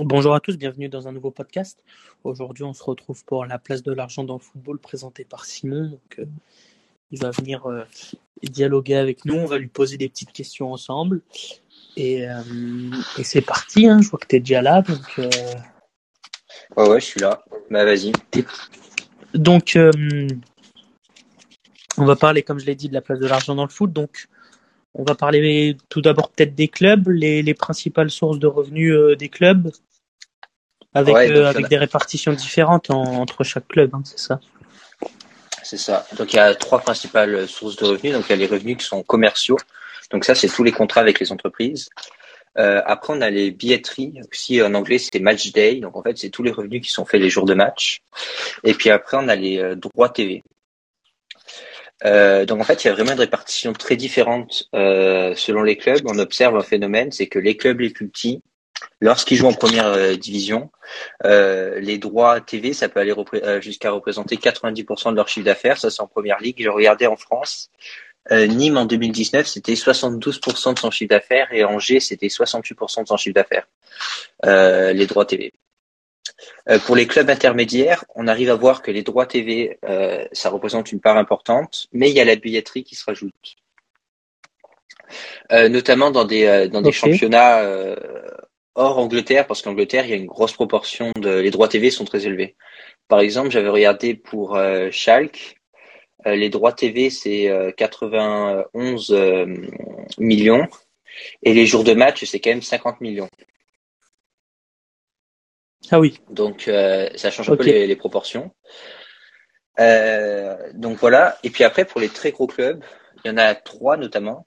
Bonjour à tous, bienvenue dans un nouveau podcast. Aujourd'hui, on se retrouve pour la place de l'argent dans le football présenté par Simon. Donc, euh, il va venir euh, dialoguer avec nous, on va lui poser des petites questions ensemble. Et, euh, et c'est parti, hein. je vois que tu es déjà là. Donc, Ouais, ouais, je suis là. Bah, vas-y. donc on va parler, comme je l'ai dit, de la place de l'argent dans le foot. Donc, on va parler tout d'abord peut-être des clubs, les, les principales sources de revenus des clubs, avec, Ouais, donc, euh, avec a- des répartitions différentes en- entre chaque club, hein, c'est ça. C'est ça. Donc, il y a trois principales sources de revenus. Donc, il y a les revenus qui sont commerciaux. Donc, ça, c'est tous les contrats avec les entreprises. Euh, après, on a les billetteries. Aussi, en anglais, c'est match day. Donc, en fait, c'est tous les revenus qui sont faits les jours de match. Et puis après, on a les euh, droits TV. Euh, donc, en fait, il y a vraiment une répartition très différente euh, selon les clubs. On observe un phénomène, c'est que les clubs les plus petits, lorsqu'ils jouent en première euh, division, euh, les droits TV, ça peut aller repré- euh, jusqu'à représenter 90% de leur chiffre d'affaires. Ça, c'est en première ligue. J'ai regardé en France. Euh, Nîmes en 2019, c'était 72% de son chiffre d'affaires et Angers, c'était 68% de son chiffre d'affaires. Euh, les droits TV. Pour les clubs intermédiaires, on arrive à voir que les droits TV, ça représente une part importante, mais il y a la billetterie qui se rajoute. Euh, notamment dans des, euh, dans des Ok. championnats euh, hors Angleterre, parce qu'Angleterre, il y a une grosse proportion de... Les droits TV sont très élevés. Par exemple, j'avais regardé pour euh, Schalke, euh, les droits TV, c'est euh, 91 euh, millions, et les jours de match, c'est quand même 50 millions. Ah oui, Donc, euh, ça change un peu les, les proportions. Euh, donc voilà. Et puis après, pour les très gros clubs, il y en a trois notamment.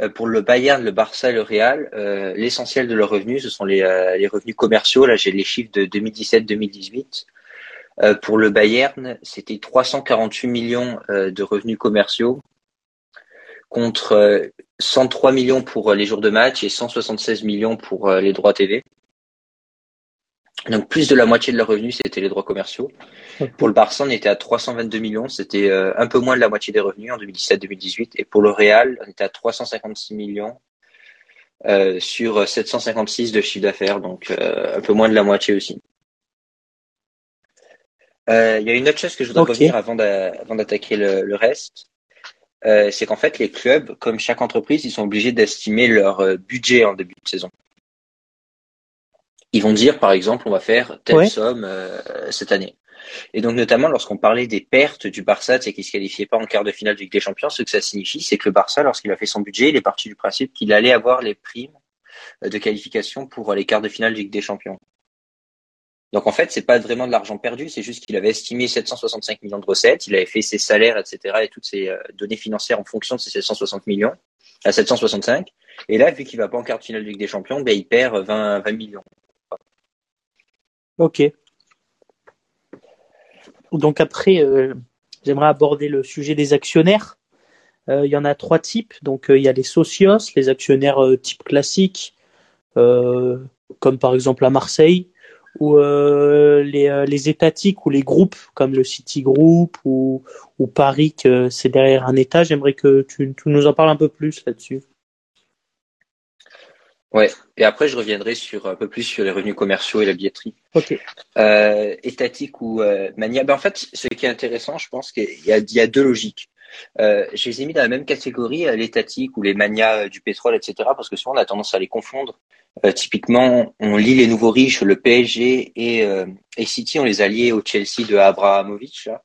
Euh, pour le Bayern, le Barça et le Real, euh, l'essentiel de leurs revenus, ce sont les, euh, les revenus commerciaux. Là, j'ai les chiffres de 2017-2018. Euh, pour le Bayern, c'était 348 millions de revenus commerciaux contre euh, 103 millions pour les jours de match et 176 millions pour les droits TV. Donc plus de la moitié de leurs revenus, c'était les droits commerciaux. Pour le Barça, on était à 322 millions, c'était euh, un peu moins de la moitié des revenus en 2017-2018. Et pour le Real, on était à 356 millions euh, sur 756 de chiffre d'affaires, donc euh, un peu moins de la moitié aussi. Il y a une autre chose que je voudrais Ok. revenir avant d'a- avant d'attaquer le, le reste. C'est qu'en fait, les clubs, comme chaque entreprise, ils sont obligés d'estimer leur budget en début de saison. Ils vont dire, par exemple, on va faire telle Ouais. somme euh, cette année. Et donc, notamment, lorsqu'on parlait des pertes du Barça, c'est qu'il se qualifiait pas en quart de finale de Ligue des Champions, ce que ça signifie, c'est que le Barça, lorsqu'il a fait son budget, il est parti du principe qu'il allait avoir les primes euh, de qualification pour les quarts de finale de Ligue des Champions. Donc, en fait, c'est pas vraiment de l'argent perdu, c'est juste qu'il avait estimé 765 millions de recettes, il avait fait ses salaires, etc., et toutes ses euh, données financières en fonction de ces 760 millions, à 765. Et là, vu qu'il va pas en quart de finale de Ligue des Champions, ben, il perd 20, 20 millions. Ok. Donc après, euh, j'aimerais aborder le sujet des actionnaires. Euh, il y en a trois types. Donc euh, il y a les socios, les actionnaires euh, type classique, euh, comme par exemple à Marseille, ou les, les étatiques ou les groupes comme le City Group ou, ou Paris, que c'est derrière un État. J'aimerais que tu, tu nous en parles un peu plus là-dessus. Ouais. Et après, je reviendrai sur un peu plus sur les revenus commerciaux et la billetterie. Ok. Euh, étatique ou euh, mania. Ben, en fait, ce qui est intéressant, je pense qu'il y y a deux logiques. Euh, je les ai mis dans la même catégorie, euh, l'étatique ou les manias euh, du pétrole, etc. Parce que souvent, on a tendance à les confondre. Euh, typiquement, on lit les nouveaux riches, le PSG et, euh, et City, on les a liés au Chelsea de Abramovich. Là.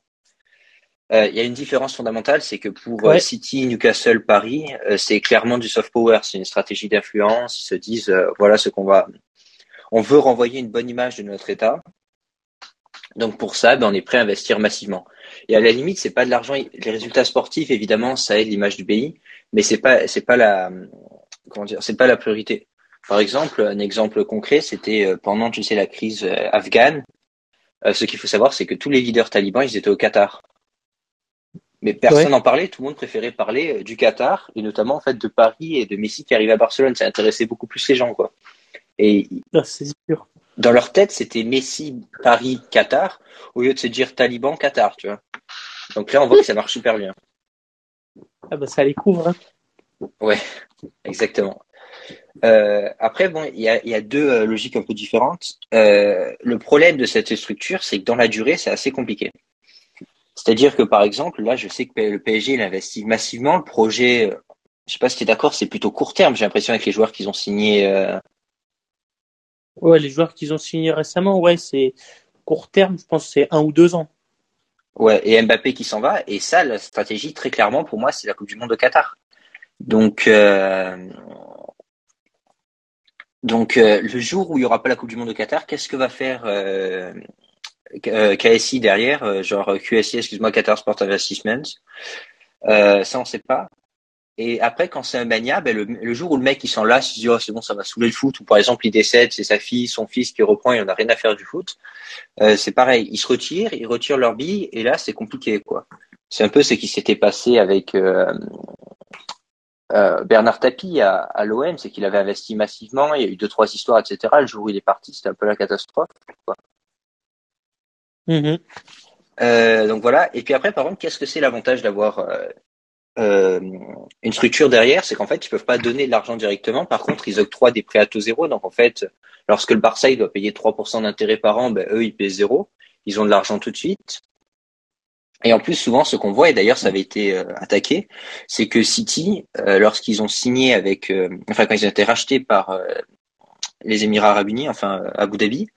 Euh, Il y a une différence fondamentale, c'est que pour euh, Ouais. City, Newcastle, Paris, euh, c'est clairement du soft power, c'est une stratégie d'influence. Ils se disent, euh, voilà ce qu'on va, on veut renvoyer une bonne image de notre État. Donc pour ça, ben, on est prêt à investir massivement. Et à la limite, c'est pas de l'argent. Les résultats sportifs, évidemment, ça aide l'image du pays, mais c'est pas, c'est pas la, comment dire, c'est pas la priorité. Par exemple, un exemple concret, c'était euh, pendant, tu sais, la crise euh, afghane. Euh, ce qu'il faut savoir, c'est que tous les leaders talibans, ils étaient au Qatar. Mais personne Ouais. n'en parlait, tout le monde préférait parler euh, du Qatar et notamment en fait de Paris et de Messi qui arrive à Barcelone. Ça intéressait beaucoup plus les gens, quoi. Et Ah, sûr. dans leur tête, c'était Messi, Paris, Qatar, au lieu de se dire Taliban, Qatar, tu vois. Donc là, on voit que ça marche super bien. Ah bah ça les couvre. hein. Ouais, exactement. Euh, après, bon, il y a, y a, deux euh, logiques un peu différentes. Euh, le problème de cette structure, c'est que dans la durée, c'est assez compliqué. C'est-à-dire que, par exemple, là, je sais que le PSG, il investit massivement. Le projet, je sais pas si tu es d'accord, c'est plutôt court terme. J'ai l'impression avec les joueurs qu'ils ont signés. Ouais, les joueurs qu'ils ont signés récemment, ouais, c'est court terme. Je pense que c'est un ou deux ans. Ouais, et Mbappé qui s'en va. Et ça, la stratégie, très clairement, pour moi, c'est la Coupe du Monde de Qatar. Donc, euh, donc euh, le jour où il y aura pas la Coupe du Monde au Qatar, qu'est-ce que va faire euh, euh KSI derrière, genre QSI, excuse-moi, Qatar Sport Investments Ça, on sait pas. Et après, quand c'est un mania, ben le, jour où le mec il s'en lasse, il se dit oh c'est bon, ça va saouler le foot. Ou par exemple, il décède, c'est sa fille, son fils qui reprend, il en a rien à faire du foot. Euh, c'est pareil, ils se retirent, ils retirent leur bille, et là c'est compliqué quoi. C'est un peu ce qui s'était passé avec euh, euh, Bernard Tapie à, à l'OM, c'est qu'il avait investi massivement, il y a eu deux trois histoires, etc. Le jour où il est parti, c'était un peu la catastrophe. Quoi. Mm-hmm. Euh, donc voilà. Et puis après, par contre, qu'est-ce que c'est l'avantage d'avoir euh, euh, une structure derrière? C'est qu'en fait, ils peuvent pas donner de l'argent directement. Par contre, ils octroient des prêts à taux zéro. Donc en fait, lorsque le Barça il doit payer 3% d'intérêt par an, ben, eux ils paient zéro. Ils ont de l'argent tout de suite. Et en plus, souvent, ce qu'on voit, et d'ailleurs, ça avait été attaqué, c'est que City, lorsqu'ils ont signé avec, enfin, quand ils ont été rachetés par les Émirats Arabes Unis, enfin, Abu Dhabi,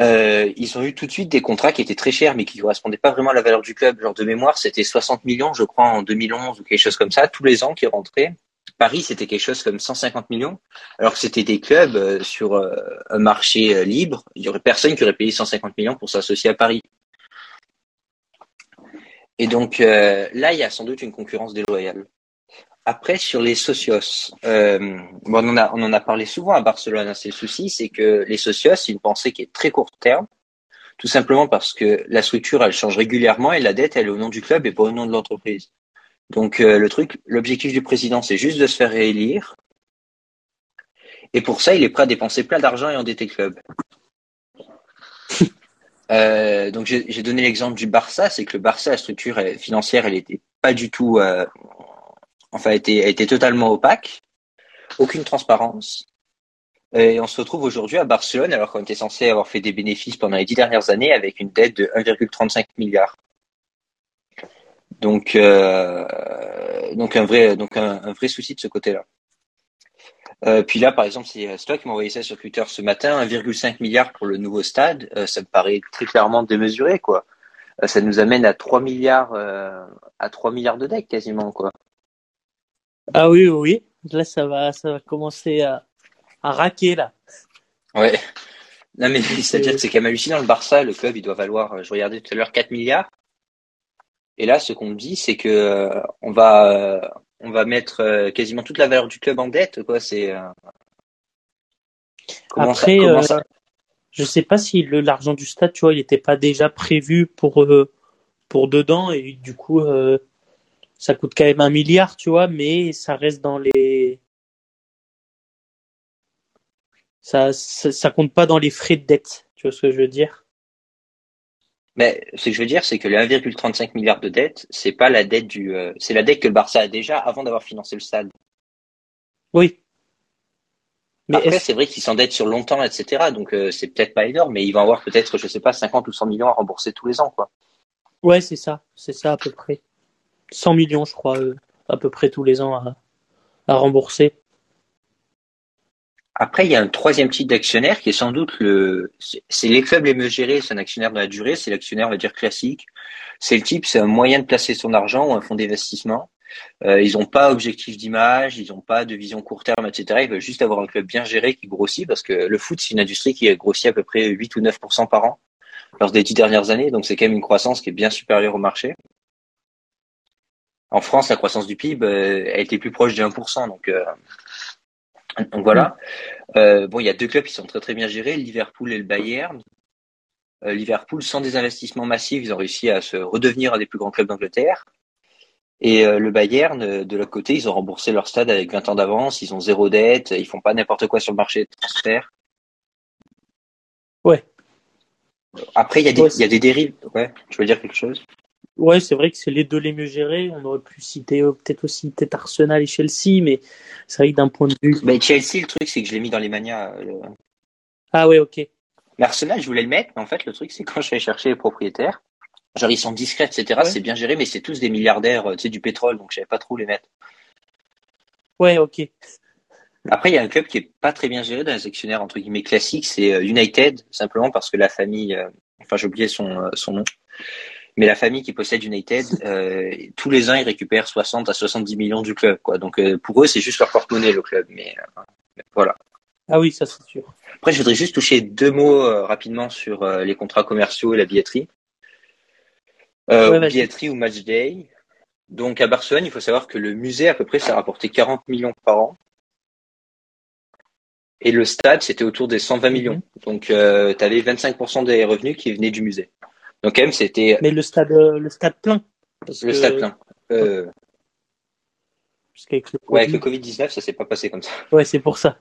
ils ont eu tout de suite des contrats qui étaient très chers, mais qui correspondaient pas vraiment à la valeur du club. Genre de mémoire, c'était 60 millions, je crois, en 2011 ou quelque chose comme ça, tous les ans qui rentraient. Paris, c'était quelque chose comme 150 millions, alors que c'était des clubs sur un marché libre. Il y aurait personne qui aurait payé 150 millions pour s'associer à Paris. Et donc euh, là, il y a sans doute une concurrence déloyale. Après, sur les socios, euh, bon, on, en a, parlé souvent à Barcelone. Hein, c'est le souci, c'est que les socios, c'est une pensée qui est très court terme, tout simplement parce que la structure, elle change régulièrement et la dette, elle est au nom du club et pas au nom de l'entreprise. Donc euh, le truc, l'objectif du président, c'est juste de se faire réélire. Et pour ça, il est prêt à dépenser plein d'argent et endetter le club. Euh, donc j'ai donné l'exemple du Barça, c'est que le Barça, la structure financière, elle était pas du tout, enfin, était, était totalement opaque, aucune transparence. Et on se retrouve aujourd'hui à Barcelone alors qu'on était censé avoir fait des bénéfices pendant les dix dernières années avec une dette de 1,35 milliard. Donc, euh, donc un vrai, donc un vrai souci de ce côté-là. Euh, puis là, par exemple, c'est toi qui envoyé ça sur Twitter ce matin, 1,5 milliard pour le nouveau stade. Euh, ça me paraît très clairement démesuré, quoi. Euh, ça nous amène à 3 milliards, à 3 milliards de deck quasiment, quoi. Ah oui, oui. Là, ça va, ça va commencer à, à raquer là. Ouais. Non mais c'est-à-dire que c'est quand même hallucinant. Le Barça, le club, il doit valoir. Je regardais tout à l'heure 4 milliards. Et là, ce qu'on me dit, c'est que on va on va mettre euh, quasiment toute la valeur du club en dette, quoi. C'est euh, après, euh, je sais pas si l'argent du stade, tu vois, il n'était pas déjà prévu pour pour dedans et du coup, ça coûte quand même un milliard, tu vois, mais ça reste dans les ça, ça, ça compte pas dans les frais de dette, tu vois ce que je veux dire? Mais ce que je veux dire, c'est que les 1,35 milliards de dettes, c'est pas la dette du, euh, c'est la dette que le Barça a déjà avant d'avoir financé le stade. Oui. Mais Après, c'est vrai qu'ils s'endettent sur longtemps, etc. Donc euh, c'est peut-être pas énorme, mais ils vont avoir peut-être, je sais pas, 50 ou 100 millions à rembourser tous les ans, quoi. Ouais, c'est ça, c'est ça à peu près. 100 millions, je crois, euh, à peu près tous les ans à, rembourser. Après, il y a un troisième type d'actionnaire qui est sans doute le, c'est les clubs les mieux gérés, c'est un actionnaire dans la durée, c'est l'actionnaire, on va dire, classique. C'est le type, c'est un moyen de placer son argent ou un fonds d'investissement. Euh, ils n'ont pas objectif d'image, ils n'ont pas de vision court terme, etc. Ils veulent juste avoir un club bien géré qui grossit parce que le foot, c'est une industrie qui a grossi à peu près 8 ou 9% par an lors des dix dernières années. Donc, c'est quand même une croissance qui est bien supérieure au marché. En France, la croissance du PIB, euh, a été plus proche de 1%. Donc, euh, donc voilà. Euh, bon, il y a deux clubs qui sont très très bien gérés, Liverpool et le Bayern. Liverpool, sans des investissements massifs, ils ont réussi à se redevenir un des plus grands clubs d'Angleterre. Et le Bayern, de l'autre côté, ils ont remboursé leur stade avec 20 ans d'avance, ils ont zéro dette, ils font pas n'importe quoi sur le marché de transfert. Ouais. Après, il y, a des, il y a des dérives. Ouais, tu veux dire quelque chose? Ouais, c'est vrai que c'est les deux les mieux gérés. On aurait pu citer euh, peut-être aussi peut-être Arsenal et Chelsea, mais c'est vrai que d'un point de vue. Mais Chelsea, le truc, c'est que je l'ai mis dans les manias. euh, le- Ah ouais, ok. Mais Arsenal, je voulais le mettre, mais en fait, le truc, c'est quand je vais chercher les propriétaires, genre ils sont discrets, etc. Ouais. C'est bien géré, mais c'est tous des milliardaires, euh, tu sais, du pétrole, donc je savais pas trop où les mettre. Ouais, ok. Après, il y a un club qui est pas très bien géré dans les actionnaires entre guillemets classiques, c'est United, simplement parce que la famille, euh, enfin j'ai oublié son, euh, son nom, mais la famille qui possède United, euh, tous les ans ils récupèrent 60 à 70 millions du club, quoi. Donc euh, pour eux c'est juste leur porte-monnaie le club, mais euh, voilà. Ah oui, ça c'est sûr. Après, je voudrais juste toucher deux mots euh, rapidement sur euh, les contrats commerciaux et la billetterie. Euh, Ouais, billetterie ou match day. Donc à Barcelone, il faut savoir que le musée à peu près ça rapportait 40 millions par an. Et le stade, c'était autour des 120 millions. Mhm. Donc euh, tu avais 25% des revenus qui venaient du musée. Donc quand même, c'était Mais le stade, euh, le stade plein. Parce le que- stade plein. Euh, Parce qu'avec le ouais, avec le Covid- Covid-19, ça s'est pas passé comme ça. Ouais, c'est pour ça.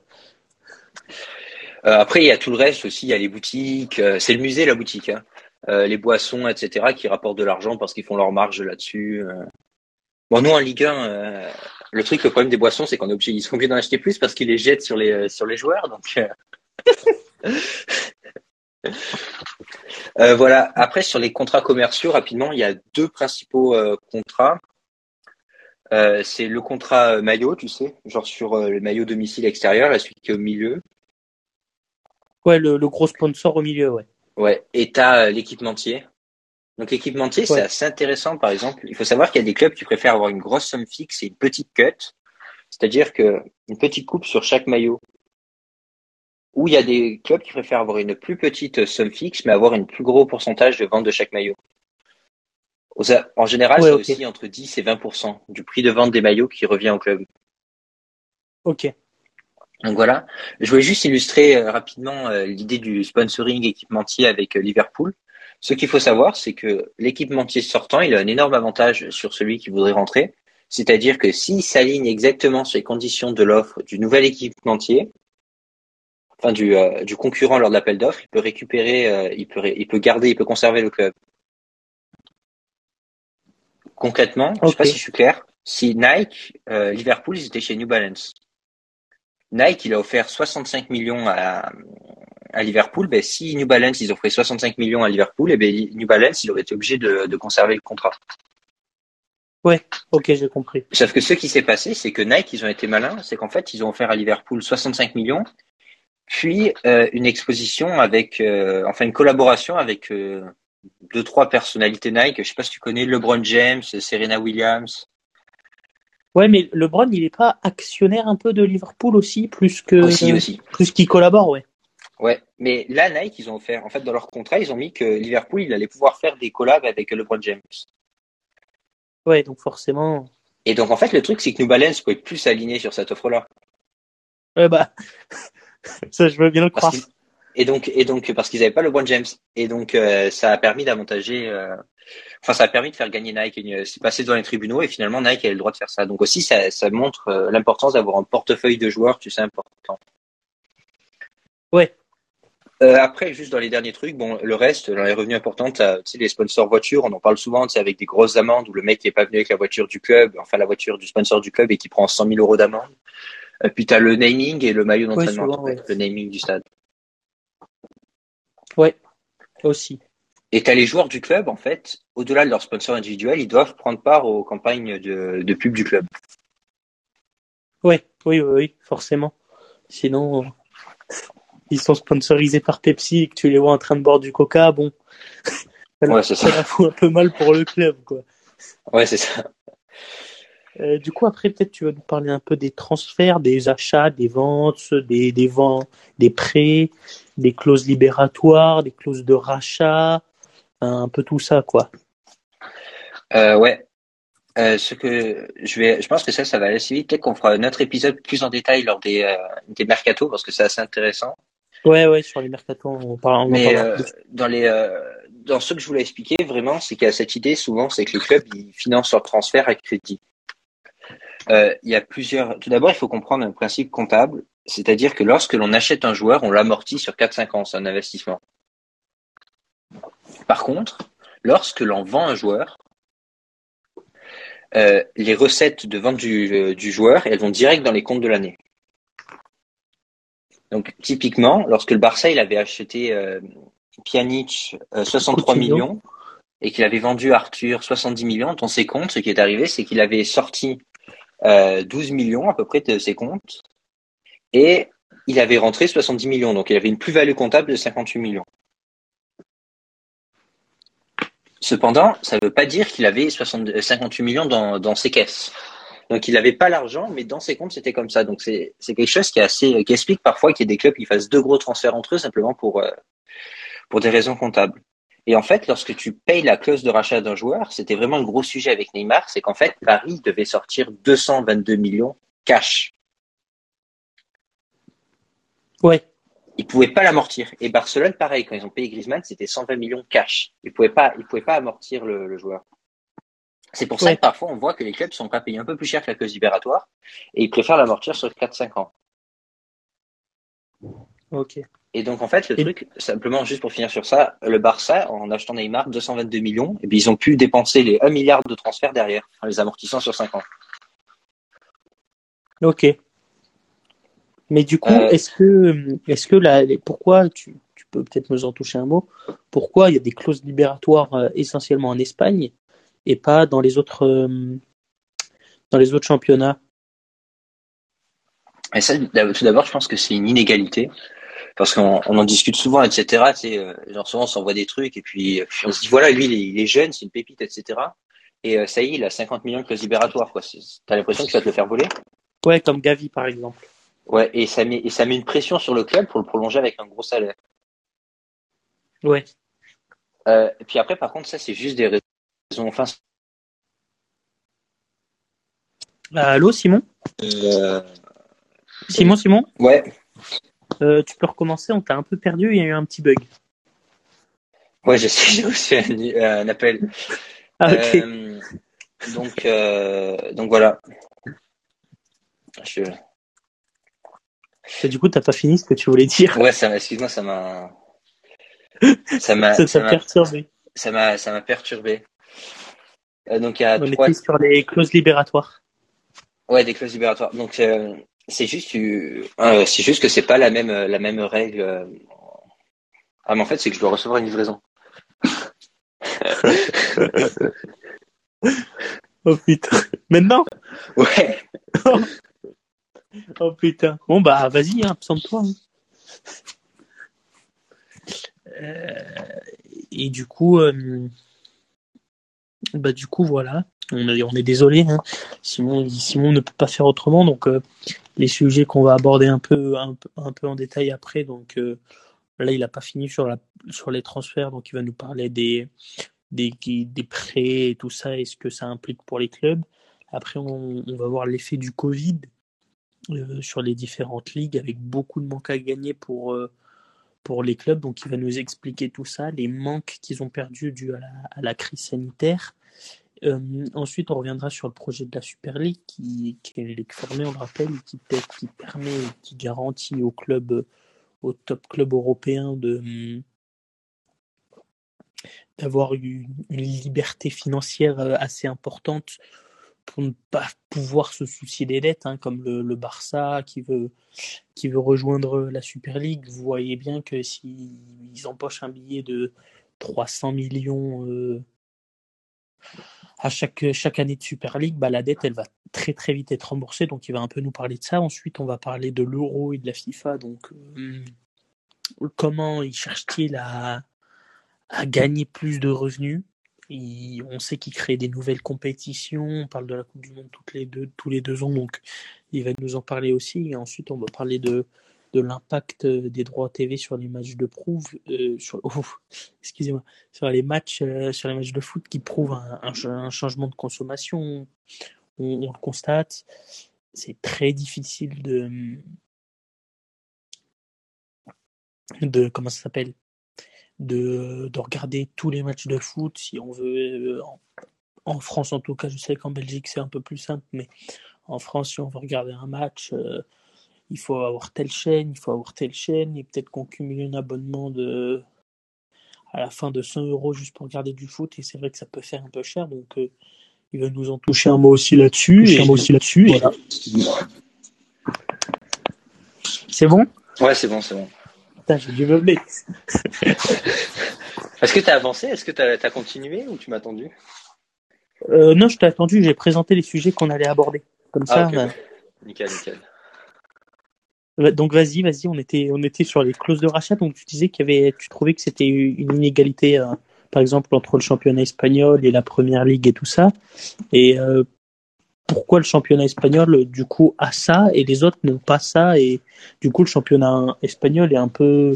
Euh, après, il y a tout le reste aussi. Il y a les boutiques. euh, c'est le musée, la boutique. Hein. Euh, les boissons, etc., qui rapportent de l'argent parce qu'ils font leur marge là-dessus. Bon, nous en Ligue 1, euh, le truc, le problème des boissons, c'est qu'on est obligé, ils sont obligés d'en acheter plus parce qu'ils les jettent sur les sur les joueurs. Donc euh. Voilà. Après, sur les contrats commerciaux, rapidement, il y a deux principaux euh, contrats. Euh, c'est le contrat maillot, tu sais, genre sur le maillot domicile extérieur, et celui qui est au milieu. Ouais, le, le gros sponsor au milieu, ouais. Ouais, et t'as l'équipementier. Donc l'équipementier, c'est assez intéressant. Par exemple, il faut savoir qu'il y a des clubs qui préfèrent avoir une grosse somme fixe et une petite cut, c'est-à-dire que une petite coupe sur chaque maillot. Ou il y a des clubs qui préfèrent avoir une plus petite somme fixe, mais avoir une plus gros pourcentage de vente de chaque maillot. En général, Ouais, c'est aussi entre 10 et 20% du prix de vente des maillots qui revient au club. Ok. Donc voilà, je voulais juste illustrer euh, rapidement euh, l'idée du sponsoring équipementier avec euh, Liverpool. Ce qu'il faut savoir, c'est que l'équipementier sortant, il a un énorme avantage sur celui qui voudrait rentrer. C'est-à-dire que s'il s'aligne exactement sur les conditions de l'offre du nouvel équipementier, enfin du, euh, du concurrent lors de l'appel d'offres, il peut récupérer, euh, il peut, il peut garder, il peut conserver le club. Concrètement, je sais pas si je suis clair. Si Nike, euh, Liverpool, ils étaient chez New Balance. Nike, il a offert 65 millions à, à Liverpool. Ben, si New Balance, ils offraient 65 millions à Liverpool, et ben, New Balance, il aurait été obligé de, de conserver le contrat. Ok, j'ai compris. Sauf que ce qui s'est passé, c'est que Nike, ils ont été malins, c'est qu'en fait, ils ont offert à Liverpool 65 millions, puis euh, une exposition avec, euh, enfin une collaboration avec euh, deux trois personnalités Nike. Je sais pas si tu connais LeBron James, Serena Williams. Ouais, mais LeBron, il est pas actionnaire un peu de Liverpool aussi, plus que Aussi, aussi. plus qu'il collabore, ouais. Ouais, mais là, Nike, ils ont offert, en fait, dans leur contrat, ils ont mis que Liverpool, il allait pouvoir faire des collabs avec LeBron James. Ouais, donc forcément. Et donc, en fait, le truc, c'est que New Balance pouvait plus s'aligner sur cette offre-là. Ouais, bah, ça, je veux bien le croire. et donc, et donc, parce qu'ils n'avaient pas LeBron James. Et donc, euh, ça a permis d'avantager, euh, enfin, ça a permis de faire gagner Nike. Une- C'est passé devant les tribunaux et finalement, Nike avait le droit de faire ça. Donc aussi, ça, ça montre euh, l'importance d'avoir un portefeuille de joueurs, tu sais, important. Ouais. Après, juste dans les derniers trucs, bon, le reste, dans les revenus importants, tu sais, les sponsors voitures, on en parle souvent, tu sais, avec des grosses amendes où le mec n'est pas venu avec la voiture du club, enfin la voiture du sponsor du club et qui prend 100 000 euros d'amende. Euh, puis t'as le naming et le maillot d'entraînement, souvent, ouais. le naming du stade. Aussi. Et t'as les joueurs du club, en fait, au-delà de leur sponsor individuel, ils doivent prendre part aux campagnes de, de pub du club. Ouais, oui, oui, oui, forcément. Sinon, euh, ils sont sponsorisés par Pepsi et que tu les vois en train de boire du coca, bon. Ça, Ouais, c'est ça ça. la fout un peu mal pour le club, quoi. Ouais, c'est ça. Euh, du coup, après, peut-être tu vas nous parler un peu des transferts, des achats, des ventes, des, des ventes, des prêts, des clauses libératoires, des clauses de rachat, un peu tout ça, quoi. Euh, ouais. Euh, ce que je vais, je pense que ça, ça va aller assez vite. Peut-être qu'on fera un autre épisode plus en détail lors des, euh, des mercatos parce que c'est assez intéressant. Ouais, ouais, sur les mercatos, on parle, on en Mais plus. dans les dans ce que je voulais expliquer vraiment, c'est qu'il y a cette idée souvent, c'est que les clubs ils financent leur transfert à crédit. Euh, il y a plusieurs. Tout d'abord, il faut comprendre un principe comptable, c'est-à-dire que lorsque l'on achète un joueur, on l'amortit sur 4-5 ans, c'est un investissement. Par contre, lorsque l'on vend un joueur, euh, les recettes de vente du, euh, du joueur, elles vont direct dans les comptes de l'année. Donc typiquement, lorsque le Barça il avait acheté euh, Pjanic 63 Coutinho. millions et qu'il avait vendu Arthur 70 millions, dans ses comptes, ce qui est arrivé, c'est qu'il avait sorti euh, 12 millions à peu près de ses comptes et il avait rentré 70 millions. Donc il avait une plus-value comptable de 58 millions. Cependant, ça ne veut pas dire qu'il avait 60 58 millions dans, ses caisses. Donc il n'avait pas l'argent, mais dans ses comptes c'était comme ça. Donc c'est quelque chose qui explique parfois qu'il y ait des clubs qui fassent deux gros transferts entre eux simplement pour euh, pour des raisons comptables. Et en fait, lorsque tu payes la clause de rachat d'un joueur, c'était vraiment le gros sujet avec Neymar, c'est qu'en fait Paris devait sortir 222 millions cash. Ouais. Ils pouvaient pas l'amortir. Et Barcelone, pareil, quand ils ont payé Griezmann, c'était 120 millions cash. Ils pouvaient pas, ils pouvaient pas amortir le, le joueur. C'est pour ça que parfois on voit que les clubs sont pas payés un peu plus cher que la clause libératoire et ils préfèrent l'amortir sur 4-5 ans. Ok. Et donc en fait le Et- truc, simplement juste pour finir sur ça, le Barça en achetant Neymar 222 millions, et puis ils ont pu dépenser les 1 milliard de transferts derrière en les amortissant sur 5 ans. Ok. Mais du coup, Euh, est-ce que, est-ce que la, les- pourquoi tu, tu peux peut-être nous en toucher un mot Pourquoi il y a des clauses libératoires euh, essentiellement en Espagne et pas dans les autres, euh, dans les autres championnats? Et ça, tout d'abord, je pense que c'est une inégalité. Parce qu'on on en discute souvent, etc. Euh, genre souvent on s'envoie des trucs et puis, puis on se dit voilà, lui il est, il est jeune, c'est une pépite, etc. Et euh, ça y est, il a 50 millions de clause libératoire. Quoi. T'as l'impression que ça va te le faire voler? Ouais, comme Gavi par exemple. Ouais, et ça met et ça met une pression sur le club pour le prolonger avec un gros salaire. Ouais. Euh, et puis après, par contre, ça c'est juste des raisons. Enfin, Ah, allô, Simon? Euh, Simon, Simon? Ouais, Euh, Tu peux recommencer On t'a un peu perdu. Il y a eu un petit bug. ouais, j'ai reçu un, un appel. Ah, ok. Euh, donc, euh, donc voilà. Je... Et Du coup, t'as pas fini ce que tu voulais dire. Ouais, ça, excuse-moi, ça m'a, ça m'a, Ça t'a m'a, perturbé. ça m'a, ça m'a perturbé. Donc il y a On trois, était sur les clauses libératoires. ouais, des clauses libératoires. Donc c'est juste, euh, c'est juste que c'est pas la même, la même règle. euh. Ah, mais en fait, c'est que je dois recevoir une livraison. Oh putain. Maintenant? Ouais. Oh putain. Bon bah vas-y, hein, absente-toi. hein. Euh, et du coup, euh, bah du coup voilà, on est, on est désolé. Hein. Simon, Simon ne peut pas faire autrement. Donc euh, les sujets qu'on va aborder un peu, un peu, en détail après. Donc euh, là, il a pas fini sur la, sur les transferts. Donc il va nous parler des, prêts et tout ça et ce que ça implique pour les clubs. Après, on, va voir l'effet du Covid euh, sur les différentes ligues avec beaucoup de manques à gagner pour, euh, pour les clubs. Donc, il va nous expliquer tout ça, les manques qu'ils ont perdus dû à la, à la crise sanitaire. Euh, ensuite, on reviendra sur le projet de la Super League qui, qui est formée, on le rappelle, qui, qui permet, qui garantit aux clubs, aux top clubs européens d'avoir une, liberté financière euh, assez importante pour ne pas pouvoir se soucier des dettes, hein, comme le, Barça qui veut, qui veut rejoindre la Super League. Vous voyez bien que s'ils empochent un billet de 300 millions euh, à chaque, chaque année de Super League, bah, la dette, elle va très très vite être remboursée. Donc il va un peu nous parler de ça. Ensuite, on va parler de l'euro et de la FIFA. Donc euh, comment ils cherchent-ils à, à gagner plus de revenus? On sait qu'il crée des nouvelles compétitions. On parle de la Coupe du Monde toutes les deux, tous les deux ans, donc il va nous en parler aussi. Et ensuite, on va parler de, de l'impact euh, des droits TV sur les matchs de prouve, euh, sur, oh, excusez-moi, sur les matchs, euh, sur les matchs de foot qui prouvent un, un ch- un changement de consommation. On, le constate. C'est très difficile de, de comment ça s'appelle de, de regarder tous les matchs de foot si on veut en, France en tout cas je sais qu'en Belgique c'est un peu plus simple mais en France si on veut regarder un match il faut avoir telle chaîne il faut avoir telle chaîne et peut-être qu'on cumule un abonnement de à la fin de 100 euros juste pour regarder du foot et c'est vrai que ça peut faire un peu cher donc euh, Il va nous en toucher un mot aussi là-dessus. un mot aussi là-dessus. C'est bon? Ouais, c'est bon, c'est bon. Putain, j'ai dû meubler. Est-ce que tu as avancé? Est-ce que tu as, continué ou tu m'as attendu? Euh, Non, je t'ai attendu. J'ai présenté les sujets qu'on allait aborder. Comme ah, ça. Nickel, nickel. Donc vas-y, vas-y, on était, on était sur les clauses de rachat. Donc tu disais qu'il y avait, tu trouvais que c'était une inégalité, euh, par exemple entre le championnat espagnol et la première ligue et tout ça. Et euh, pourquoi le championnat espagnol du coup a ça et les autres n'ont pas ça et du coup le championnat espagnol est un peu,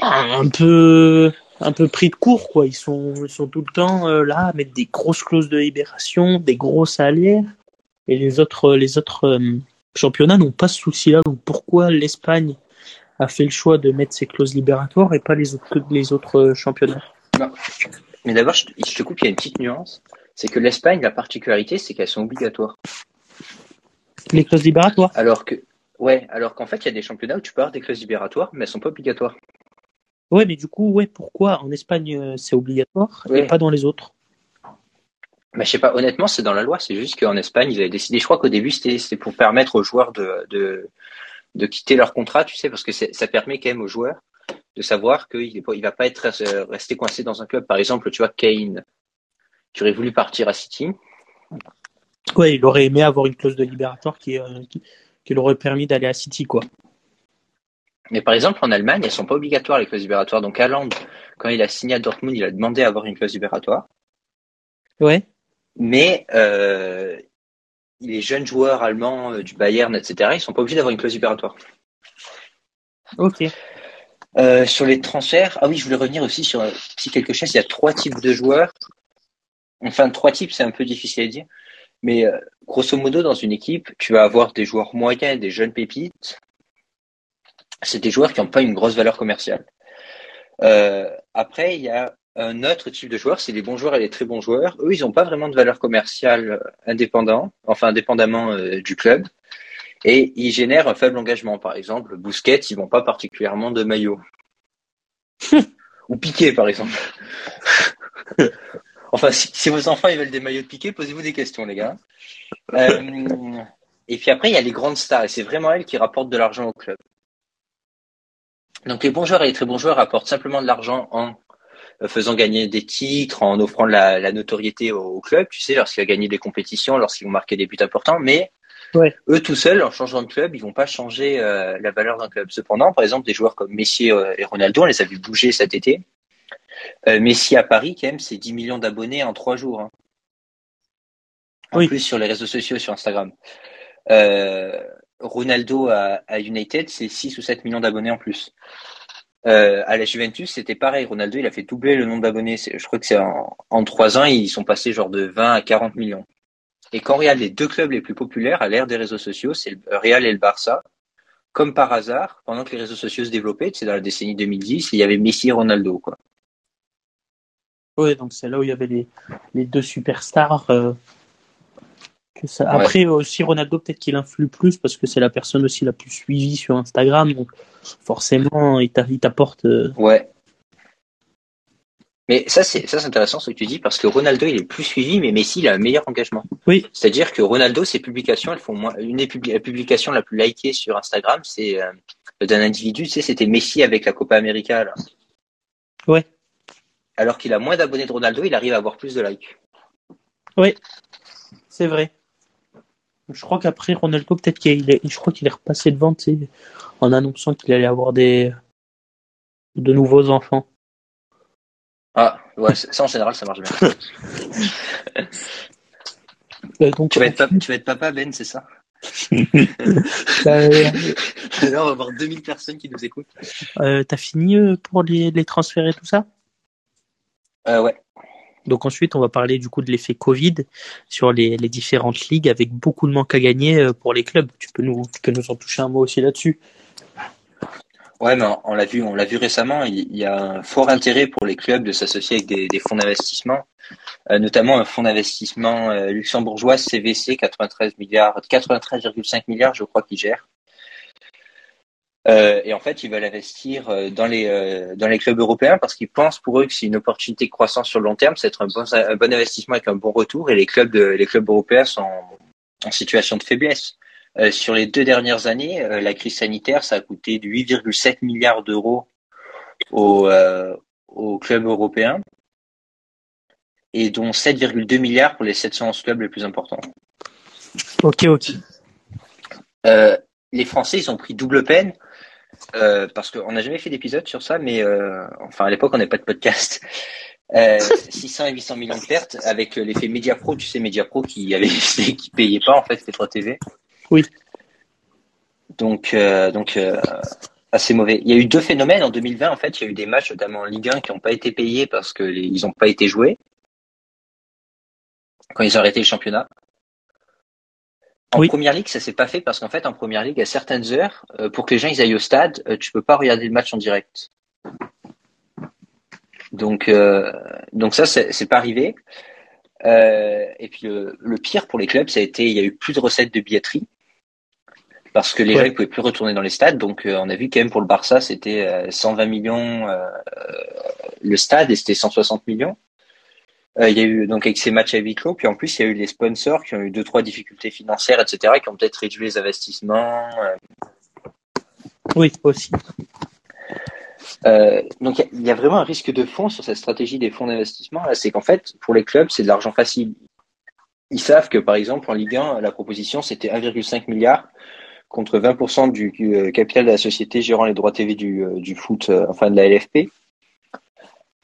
un peu, un peu pris de court quoi. Ils sont, ils sont tout le temps euh, là à mettre des grosses clauses de libération, des gros salaires et les autres, les autres championnats n'ont pas ce souci-là. Donc pourquoi l'Espagne a fait le choix de mettre ses clauses libératoires et pas les autres, les autres euh, championnats? Mais d'abord, je, te coupe, il y a une petite nuance. C'est que l'Espagne, la particularité, c'est qu'elles sont obligatoires. Les clauses libératoires? Alors que, ouais, alors qu'en fait, il y a des championnats où tu peux avoir des clauses libératoires, mais elles sont pas obligatoires. Ouais, mais du coup, ouais, pourquoi en Espagne euh, c'est obligatoire et pas dans les autres? Mais je sais pas, honnêtement, c'est dans la loi. C'est juste qu'en Espagne, ils avaient décidé. Je crois qu'au début, c'était pour permettre aux joueurs de, de, de quitter leur contrat, tu sais, parce que ça permet quand même aux joueurs de savoir qu'il il va pas être euh, resté coincé dans un club. Par exemple, tu vois, Kane, tu aurais voulu partir à City. Ouais, il aurait aimé avoir une clause de libératoire qui, euh, qui, qui l'aurait permis d'aller à City, quoi. Mais par exemple, en Allemagne, elles sont pas obligatoires les clauses libératoires. Donc, Haaland, quand il a signé à Dortmund, il a demandé à avoir une clause libératoire. Ouais. Mais euh, les jeunes joueurs allemands euh, du Bayern, etc., ils sont pas obligés d'avoir une clause libératoire. Ok. Euh, sur les transferts, ah oui, je voulais revenir aussi sur si quelque chose. Il y a trois types de joueurs. Enfin, trois types, c'est un peu difficile à dire. Mais grosso modo, dans une équipe, tu vas avoir des joueurs moyens et des jeunes pépites. C'est des joueurs qui n'ont pas une grosse valeur commerciale. après, il y a un autre type de joueurs, c'est les bons joueurs et les très bons joueurs. Eux, ils n'ont pas vraiment de valeur commerciale euh, indépendant, enfin indépendamment euh, du club, et ils génèrent un faible engagement. Par exemple, Bousquet, ils vont pas particulièrement de maillot. Ou Piqué, par exemple. enfin, si, vos enfants ils veulent des maillots de Piqué, posez-vous des questions, les gars. Euh, et puis après, il y a les grandes stars, et c'est vraiment elles qui rapportent de l'argent au club. Donc les bons joueurs et les très bons joueurs rapportent simplement de l'argent en faisant gagner des titres, en offrant la, la notoriété au, club, tu sais, lorsqu'il a gagné des compétitions, lorsqu'ils vont marquer des buts importants, mais eux tout seuls, en changeant de club, ils vont pas changer euh, la valeur d'un club. Cependant, par exemple, des joueurs comme Messi euh, et Ronaldo, on les a vu bouger cet été. Euh, Messi à Paris, quand même, c'est 10 millions d'abonnés en trois jours. Hein. En plus sur les réseaux sociaux, sur Instagram. Ronaldo à, à United, c'est 6 ou 7 millions d'abonnés en plus. Euh, à la Juventus, c'était pareil. Ronaldo, il a fait doubler le nombre d'abonnés. Je crois que c'est en, trois ans, ils sont passés genre de 20 à 40 millions. Et quand on regarde les deux clubs les plus populaires à l'ère des réseaux sociaux, c'est le Real et le Barça. Comme par hasard, pendant que les réseaux sociaux se développaient, c'est dans la décennie 2010, il y avait Messi et Ronaldo. Oui, donc c'est là où il y avait les, les deux superstars euh, après aussi Ronaldo peut-être qu'il influe plus parce que c'est la personne aussi la plus suivie sur Instagram donc forcément il t'apporte. Euh, ouais. Mais ça c'est ça c'est intéressant ce que tu dis parce que Ronaldo il est plus suivi mais Messi il a un meilleur engagement. Oui. C'est-à-dire que Ronaldo ses publications elles font moins une des publications la plus likée sur Instagram c'est euh, d'un individu tu sais c'était Messi avec la Copa América là. Ouais. Alors qu'il a moins d'abonnés de Ronaldo il arrive à avoir plus de likes. Oui. C'est vrai. Je crois qu'après Ronaldo, peut-être qu'il est, je crois qu'il est repassé devant, tu sais, en annonçant qu'il allait avoir des de nouveaux enfants. Ah, ouais, ça en général, ça marche bien. Euh, donc, tu, vas être tu vas être papa, Ben, c'est ça? Euh, Là, on va avoir 2000 personnes qui nous écoutent. Euh, T'as fini euh, pour les, les transferts et tout ça? Euh, Ouais. Donc ensuite, on va parler du coup de l'effet Covid sur les, différentes ligues avec beaucoup de manques à gagner euh, pour les clubs. Tu peux nous, nous en toucher un mot aussi là-dessus? Ouais, mais on l'a vu, on l'a vu récemment. Il y a un fort intérêt pour les clubs de s'associer avec des, fonds d'investissement, euh, notamment un fonds d'investissement euh, luxembourgeois CVC 93 milliards, 93,5 milliards, je crois, qui gère. Euh, et en fait, ils veulent investir euh, dans les euh, dans les clubs européens parce qu'ils pensent pour eux que c'est une opportunité de croissance sur le long terme, c'est être un bon un bon investissement avec un bon retour. Et les clubs de, les clubs européens sont en, situation de faiblesse. sur les deux dernières années, la crise sanitaire, ça a coûté 8,7 milliards d'euros aux, aux clubs européens et dont 7,2 milliards pour les 711 clubs les plus importants. Ok, ok. Les Français, ils ont pris double peine euh, parce qu'on n'a jamais fait d'épisode sur ça, mais euh, enfin à l'époque on n'avait pas de podcast. 600 et 800 millions de pertes avec l'effet Mediapro, tu sais Mediapro qui avait qui payait pas en fait les 3 TV. Oui. Donc donc assez mauvais. Il y a eu deux phénomènes en 2020 en fait, il y a eu des matchs notamment en Ligue 1 qui n'ont pas été payés parce que ils n'ont pas été joués quand ils ont arrêté le championnat. En première ligue, ça s'est pas fait parce qu'en fait, en première ligue, à certaines heures, euh, pour que les gens ils aillent au stade, euh, tu peux pas regarder le match en direct. Donc, euh, donc ça, c'est pas arrivé. et puis le, pire pour les clubs, ça a été, il y a eu plus de recettes de billetterie parce que les gens ils pouvaient plus retourner dans les stades. Donc, on a vu quand même pour le Barça, c'était 120 millions le stade et c'était 160 millions. Euh, il y a eu donc avec ces matchs à huis clos, puis en plus il y a eu les sponsors qui ont eu deux trois difficultés financières, etc., qui ont peut-être réduit les investissements. Euh. Oui, aussi. Euh, donc il y, a vraiment un risque de fond sur cette stratégie des fonds d'investissement. C'est qu'en fait, pour les clubs, c'est de l'argent facile. Ils savent que par exemple en Ligue 1, la proposition c'était 1,5 milliard contre 20% du, capital de la société gérant les droits TV du, du foot, enfin de la LFP.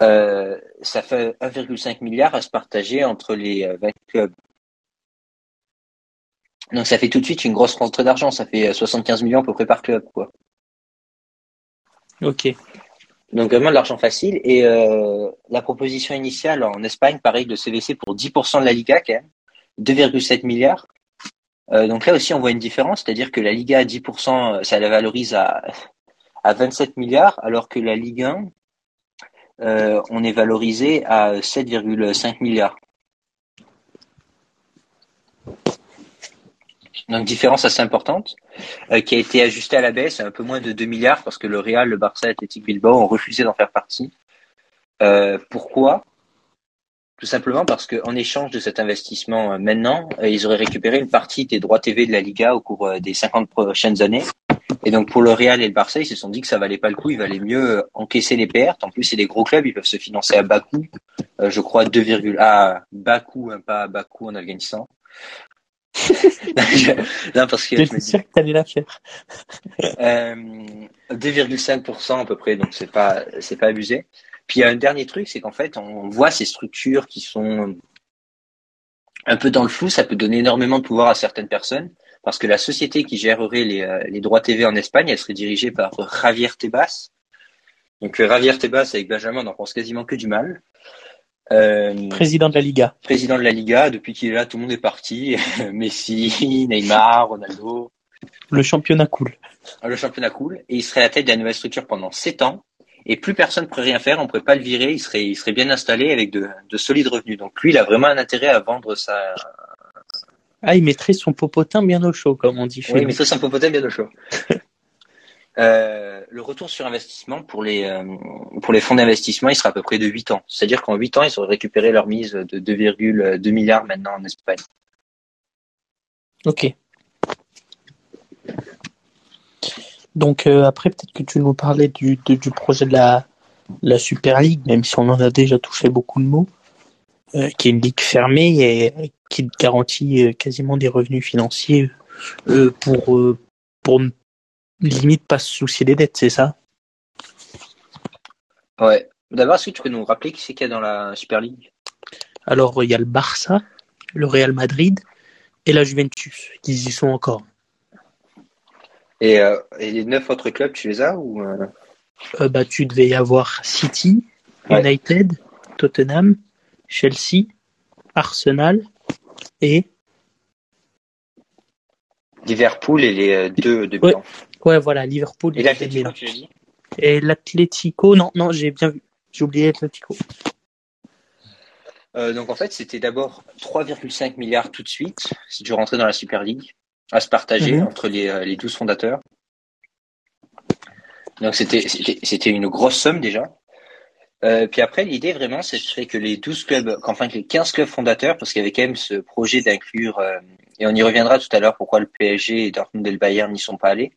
Euh, ça fait 1,5 milliard à se partager entre les 20 euh, clubs. Donc ça fait tout de suite une grosse rentrée d'argent, ça fait 75 euh, millions à peu près par club, quoi. Ok. Donc vraiment de l'argent facile. Et la proposition initiale en Espagne, pareil, de CVC pour 10% de la Liga, quand même, 2,7 milliards. donc là aussi, on voit une différence, c'est-à-dire que la Liga à 10%, ça la valorise à, à 27 milliards, alors que la Ligue 1, euh, on est valorisé à 7,5 milliards. Donc différence assez importante, euh, qui a été ajustée à la baisse un peu moins de 2 milliards parce que le Real, le Barça, l'Athletic Bilbao ont refusé d'en faire partie. Euh, pourquoi? Tout simplement parce qu'en échange de cet investissement maintenant, ils auraient récupéré une partie des droits TV de la Liga au cours des 50 prochaines années et donc pour le Real et le Barça, ils se sont dit que ça valait pas le coup, il valait mieux encaisser les pertes. En plus, c'est des gros clubs, ils peuvent se financer à bas coût. Euh, je crois 2, à bas coût, hein, pas à bas coût en Afghanistan. non, parce que je sûr que t'allais la faire? euh, 2,5% à peu près, donc c'est pas c'est pas abusé. Puis il y a un dernier truc, c'est qu'en fait, on voit ces structures qui sont un peu dans le flou, ça peut donner énormément de pouvoir à certaines personnes parce que la société qui gérerait les, euh, les droits TV en Espagne, elle serait dirigée par Javier Tebas. Donc euh, Javier Tebas avec Benjamin, on n'en pense quasiment que du mal. Euh, président de la Liga. Président de la Liga, depuis qu'il est là, tout le monde est parti. Messi, Neymar, Ronaldo. Le championnat cool. Ah, le championnat cool. Et il serait à la tête de la nouvelle structure pendant sept ans. Et plus personne ne pourrait rien faire, on ne pourrait pas le virer, il serait, il serait bien installé avec de, de solides revenus. Donc lui, il a vraiment un intérêt à vendre sa, ah, il mettrait son popotin bien au chaud, comme on dit. oui, il mettrait son popotin bien au chaud. euh, le retour sur investissement pour les euh, pour les fonds d'investissement, il sera à peu près de 8 ans. C'est-à-dire qu'en 8 ans, ils auraient récupéré leur mise de 2,2 milliards maintenant en Espagne. Ok. Donc euh, après, peut-être que tu nous parlais du, du projet de la, la Super League, même si on en a déjà touché beaucoup de mots. Qui est une ligue fermée et qui garantit euh, quasiment des revenus financiers euh, pour pour limite pas se soucier des dettes, c'est ça? Ouais. D'abord, est-ce que tu peux nous rappeler qui c'est qu'il y a dans la Super League? Alors, il y a le Barça, le Real Madrid et la Juventus qui y sont encore. Et, les neuf autres clubs, tu les as ou bah, Tu devais y avoir City, United, Tottenham, Chelsea, Arsenal et Liverpool et les euh, deux de ouais. ouais, voilà, Liverpool et, l'Atlético, tu dit Et l'Atlético, non, non, j'ai bien vu. J'ai oublié l'Atlético. Euh, donc en fait, c'était d'abord 3,5 milliards tout de suite, si tu rentrais dans la Super League, à se partager mhm. entre les, euh, les 12 fondateurs. Donc c'était c'était une grosse somme déjà. Euh, puis après, l'idée vraiment, ce serait que les 12 clubs, enfin que les 15 clubs fondateurs, parce qu'il y avait quand même ce projet d'inclure, euh, et on y reviendra tout à l'heure pourquoi le PSG et Dortmund et le Bayern n'y sont pas allés,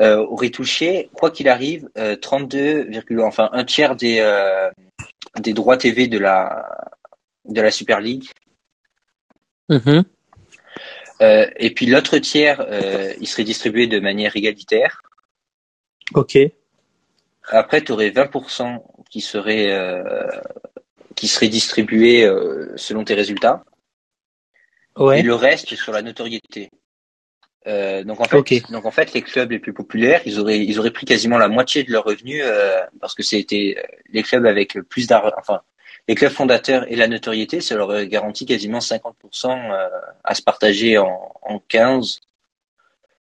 euh, auraient touché, quoi qu'il arrive, 32, enfin un tiers des des droits TV de la de la Super League. Mm-hmm. et puis l'autre tiers, il serait distribué de manière égalitaire. Ok. Après, tu aurais 20% qui seraient, euh, qui seraient distribués euh, selon tes résultats. Ouais. Et le reste sur la notoriété. Euh, donc en fait, donc en fait, les clubs les plus populaires, ils auraient, ils auraient pris quasiment la moitié de leurs revenus euh, parce que c'était les clubs avec plus d'argent, enfin les clubs fondateurs et la notoriété, ça leur garantit quasiment 50% euh, à se partager en, en 15